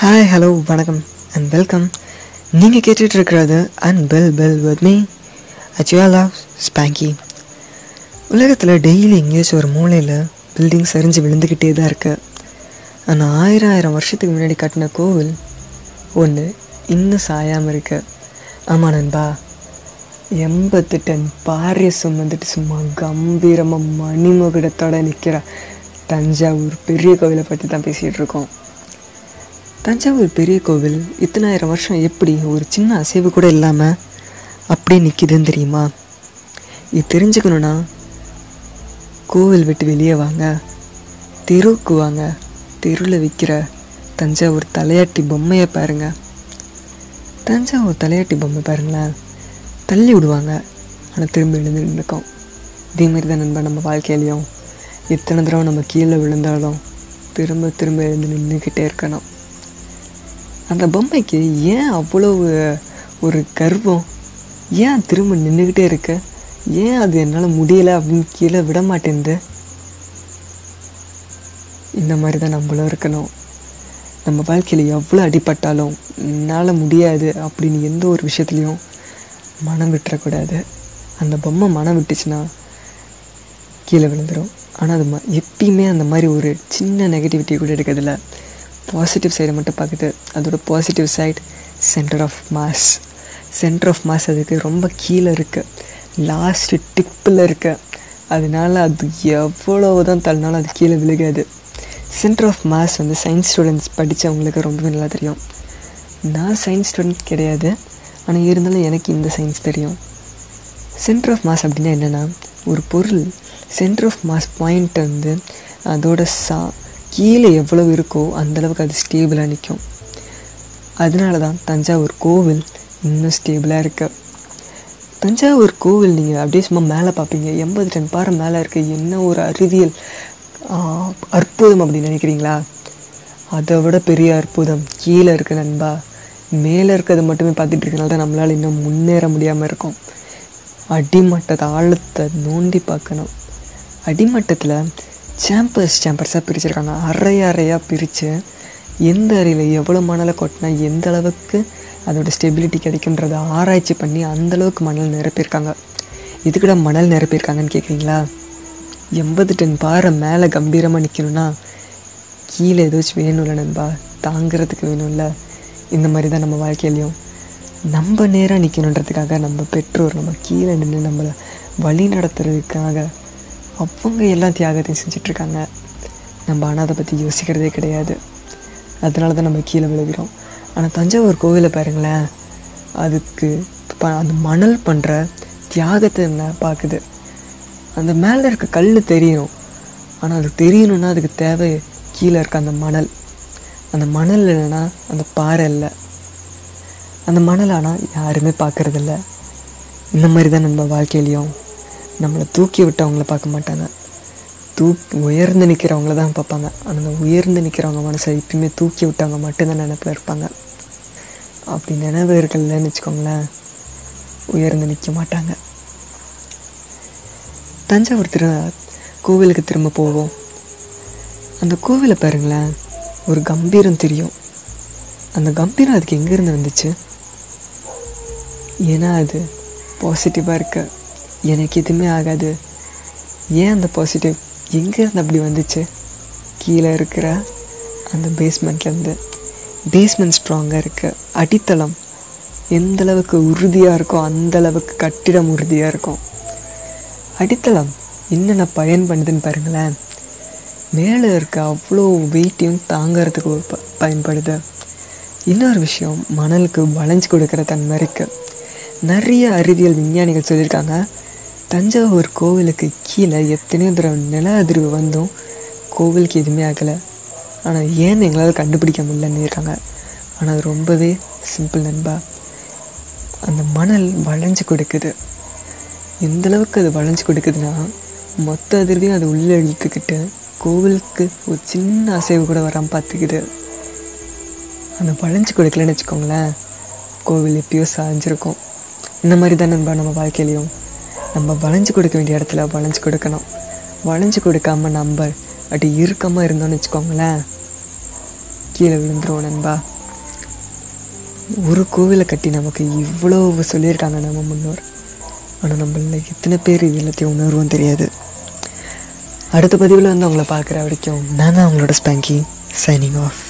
Hi hello வணக்கம் and welcome நீங்கள் கேட்டுட்ருக்கிறது and bell bell with me அச்சுவாலா ஸ்பேங்கி உலகத்தில் டெய்லி எங்கேயாச்சும் ஒரு மூலையில் பில்டிங் சரிஞ்சு விழுந்துக்கிட்டே தான் இருக்கு. ஆனால் ஆயிரம் ஆயிரம் வருஷத்துக்கு முன்னாடி கட்டின கோவில் ஒன்று இன்னும் சாயாமல் இருக்கு. ஆமாம் நண்பா எண்பத்து டன் பாரிய சுமந்துட்டு சும்மா கம்பீரமாக மணிமகுடத்தோட நிற்கிற தஞ்சாவூர் பெரிய கோவிலை பற்றி தான் பேசிகிட்டு இருக்கோம் தஞ்சாவூர் பெரிய கோவில் இத்தனாயிரம் வருஷம் எப்படி ஒரு சின்ன அசைவு கூட இல்லாமல் அப்படியே நிற்கிதுன்னு தெரியுமா? இது தெரிஞ்சுக்கணுன்னா கோவில் விட்டு வெளியே வாங்க. தெருவுக்கு வாங்க. தெருவில் விற்கிற தஞ்சாவூர் தலையாட்டி பொம்மையை பாருங்க. தஞ்சாவூர் தலையாட்டி பொம்மை பாருங்களேன். தள்ளி விடுவாங்க. ஆனால் திரும்ப எழுந்து நின்றுக்கும் இதே மாதிரி தான் நண்பா நம்ம வாழ்க்கையிலையும். எத்தனை தடவை நம்ம கீழே விழுந்தாலும் திரும்ப திரும்ப எழுந்து நின்றுக்கிட்டே இருக்கணும். அந்த பொம்மைக்கு ஏன் அவ்வளவு ஒரு கர்வம்? ஏன் திரும்ப நின்றுக்கிட்டே இருக்க? ஏன் அது என்னால் முடியலை அப்படின்னு கீழே விட மாட்டேங்குது இந்த மாதிரி தான் நம்மளும் இருக்கணும். நம்ம வாழ்க்கையில் எவ்வளோ அடிபட்டாலும் என்னால் முடியாது அப்படின்னு எந்த ஒரு விஷயத்துலையும் மனம் விட்டுறக்கூடாது. அந்த பொம்மை மனம் விட்டுச்சுன்னா கீழே விழுந்துடும் ஆனால் அது ம எப்பயுமே அந்த மாதிரி ஒரு சின்ன நெகட்டிவிட்டி கூட எடுக்கிறதில்ல. பாசிட்டிவ் சைடை மட்டும் பார்க்குது அதோட positive side centre of mass centre of mass அதுக்கு ரொம்ப கீழே இருக்குது லாஸ்ட்டு டிப்பில் இருக்கு. அதனால அது எவ்வளவு தான் தள்ளினாலும் அது கீழே விழுகாது. சென்டர் ஆஃப் மாஸ் வந்து சயின்ஸ் ஸ்டூடெண்ட்ஸ் படித்தவங்களுக்கு ரொம்பவே நல்லா தெரியும். நான் சயின்ஸ் ஸ்டூடெண்ட் கிடையாது. ஆனால் இருந்தாலும் எனக்கு இந்த சயின்ஸ் தெரியும். சென்டர் ஆஃப் மாஸ் அப்படின்னா என்னென்னா ஒரு பொருள். சென்டர் ஆஃப் மாஸ் பாயிண்ட் வந்து அதோட சா கீழே எவ்வளவு இருக்கோ அந்தளவுக்கு அது ஸ்டேபிளாக நிற்கும் அதனால தான் தஞ்சாவூர் கோவில் இன்னும் ஸ்டேபிளாக இருக்கு. தஞ்சாவூர் கோவில் நீங்கள் அப்படியே சும்மா மேலே பார்ப்பீங்க. எண்பது டன் பாறை மேலே இருக்க என்ன ஒரு அறிவியல் அற்புதம் அப்படின்னு நினைக்கிறீங்களா? அதை விட பெரிய அற்புதம். கீழே இருக்க நண்பா மேலே இருக்கிறத மட்டுமே பார்த்துட்டு இருக்கனால தான் நம்மளால் இன்னும் முன்னேற முடியாமல் இருக்கும். அடிமட்டத்தை ஆழத்தை நோண்டி பார்க்கணும். அடிமட்டத்தில் சாம்பர்ஸ் சாம்பர்ஸாக பிரிச்சிருக்காங்க. அரை அறையாக பிரித்து எந்த அறையில் எவ்வளோ மணலை கொட்டினா எந்த அளவுக்கு அதோட ஸ்டெபிலிட்டி கிடைக்குன்றதை ஆராய்ச்சி பண்ணி அந்தளவுக்கு மணல் நிரப்பியிருக்காங்க. இதுக்கிட மணல் நிரப்பியிருக்காங்கன்னு கேட்குறீங்களா எண்பது டன் பாறை மேலே கம்பீரமாக நிற்கணும்னா கீழே ஏதாச்சும் வேணும்ல நண்பா தாங்கிறதுக்கு வேணும்ல. இந்த மாதிரி தான் நம்ம வாழ்க்கையிலையும். நம்ம நேராக நிற்கணுன்றதுக்காக நம்ம பெற்றோர் நம்ம கீழே நின்று நம்மளை வழி நடத்துறதுக்காக அவங்க எல்லா தியாகத்தையும் செஞ்சிட்ருக்காங்க. நம்ம ஆனால் அதை பற்றி யோசிக்கிறதே கிடையாது. அதனால தான் நம்ம கீழே விழுகிறோம். ஆனால் தஞ்சாவூர் கோவிலை பாருங்களேன். அதுக்கு ப அந்த மணல் பண்ணுற தியாகத்தை என்ன பார்க்குது. அந்த மேலே இருக்க கல் தெரியும். ஆனால் அது தெரியணுன்னா அதுக்கு தேவை கீழே இருக்க அந்த மணல். அந்த மணல் இல்லைன்னா அந்த பாறை இல்லை. அந்த மணல் ஆனால் யாருமே பார்க்குறதில்ல. இந்த மாதிரி தான் நம்ம வாழ்க்கையிலையும் நம்மளை தூக்கி விட்டவங்கள பார்க்க மாட்டாங்க. தூக் உயர்ந்து நிற்கிறவங்கள தான் பார்ப்பாங்க. ஆனால் அந்த உயர்ந்து நிற்கிறவங்க மனசை எப்பயுமே தூக்கி விட்டவங்க மட்டும்தான் நினப்பில் இருப்பாங்க. அப்படி நினைவு இருக்கலன்னு வச்சுக்கோங்களேன் உயர்ந்து நிற்க மாட்டாங்க. தஞ்சாவூர் திரு கோவிலுக்கு திரும்ப போவோம். அந்த கோவிலை பாருங்களேன் ஒரு கம்பீரம் தெரியும். அந்த கம்பீரம் அதுக்கு எங்கேருந்து வந்துச்சு? ஏன்னா அது பாசிட்டிவாக இருக்க. எனக்கு எதுவுமே ஆகாது. ஏன் அந்த பாசிட்டிவ் எங்கேருந்து அப்படி வந்துச்சு? கீழே இருக்கிற அந்த பேஸ்மெண்ட்லேருந்து பேஸ்மெண்ட் ஸ்ட்ராங்காக இருக்குது அடித்தளம். எந்த அளவுக்கு உறுதியாக இருக்கோ அந்த அளவுக்கு கட்டிடம் உறுதியாக இருக்கும். அடித்தளம். என்னென்ன பயன் பண்ணுதுன்னு பாருங்களேன். மேலே இருக்க அவ்வளோ வெயிட்டையும் தாங்கிறதுக்கு ப பயன்படுது. இன்னொரு விஷயம் மணலுக்கு வளைஞ்சு கொடுக்குற தன்மை இருக்குது நிறைய அறிவியல் விஞ்ஞானிகள் சொல்லியிருக்காங்க தஞ்சாவூர் கோவிலுக்கு கீழே எத்தனையோ தடவை நில அதிர்வு வந்தும் கோவிலுக்கு எதுவுமே ஆகலை. ஆனால் ஏன்னு எங்களால் கண்டுபிடிக்க முடியலன்னு இருக்காங்க. ஆனால் அது ரொம்பவே சிம்பிள் நண்பா. அந்த மணல் வளைஞ்சு கொடுக்குது. எந்த அளவுக்கு அது வளைஞ்சு கொடுக்குதுன்னா மொத்த அதிர்வையும் அது உள்ளே இழுத்துக்கிட்டு கோவிலுக்கு ஒரு சின்ன அசைவு கூட வராமல் பார்த்துக்குது. அந்த வளைஞ்சு கொடுக்கலன்னு வச்சுக்கோங்களேன் கோவில் எப்பயோ சாஞ்சிருக்கும். இந்த மாதிரி தான் நண்பா நம்ம வாழ்க்கையிலையும். நம்ம வளைஞ்சு கொடுக்க வேண்டிய இடத்துல வளைஞ்சு கொடுக்கணும். வளைஞ்சு கொடுக்காம நம்ம அப்படி இறுக்கமாக இருந்தோம்னு வச்சுக்கோங்களேன் கீழே விழுந்துரும் நண்பா. ஒரு கோவிலை கட்டி நமக்கு இவ்வளோ சொல்லியிருக்காங்க நம்ம முன்னோர். ஆனால் நம்மள எத்தனை பேர் இது எல்லாத்தையும் உணர்வும் தெரியாது. அடுத்த பதிவில் வந்து அவங்கள பார்க்குற வரைக்கும் நான் தான் அவங்களோட ஸ்பேங்கி சைனிங் ஆஃப்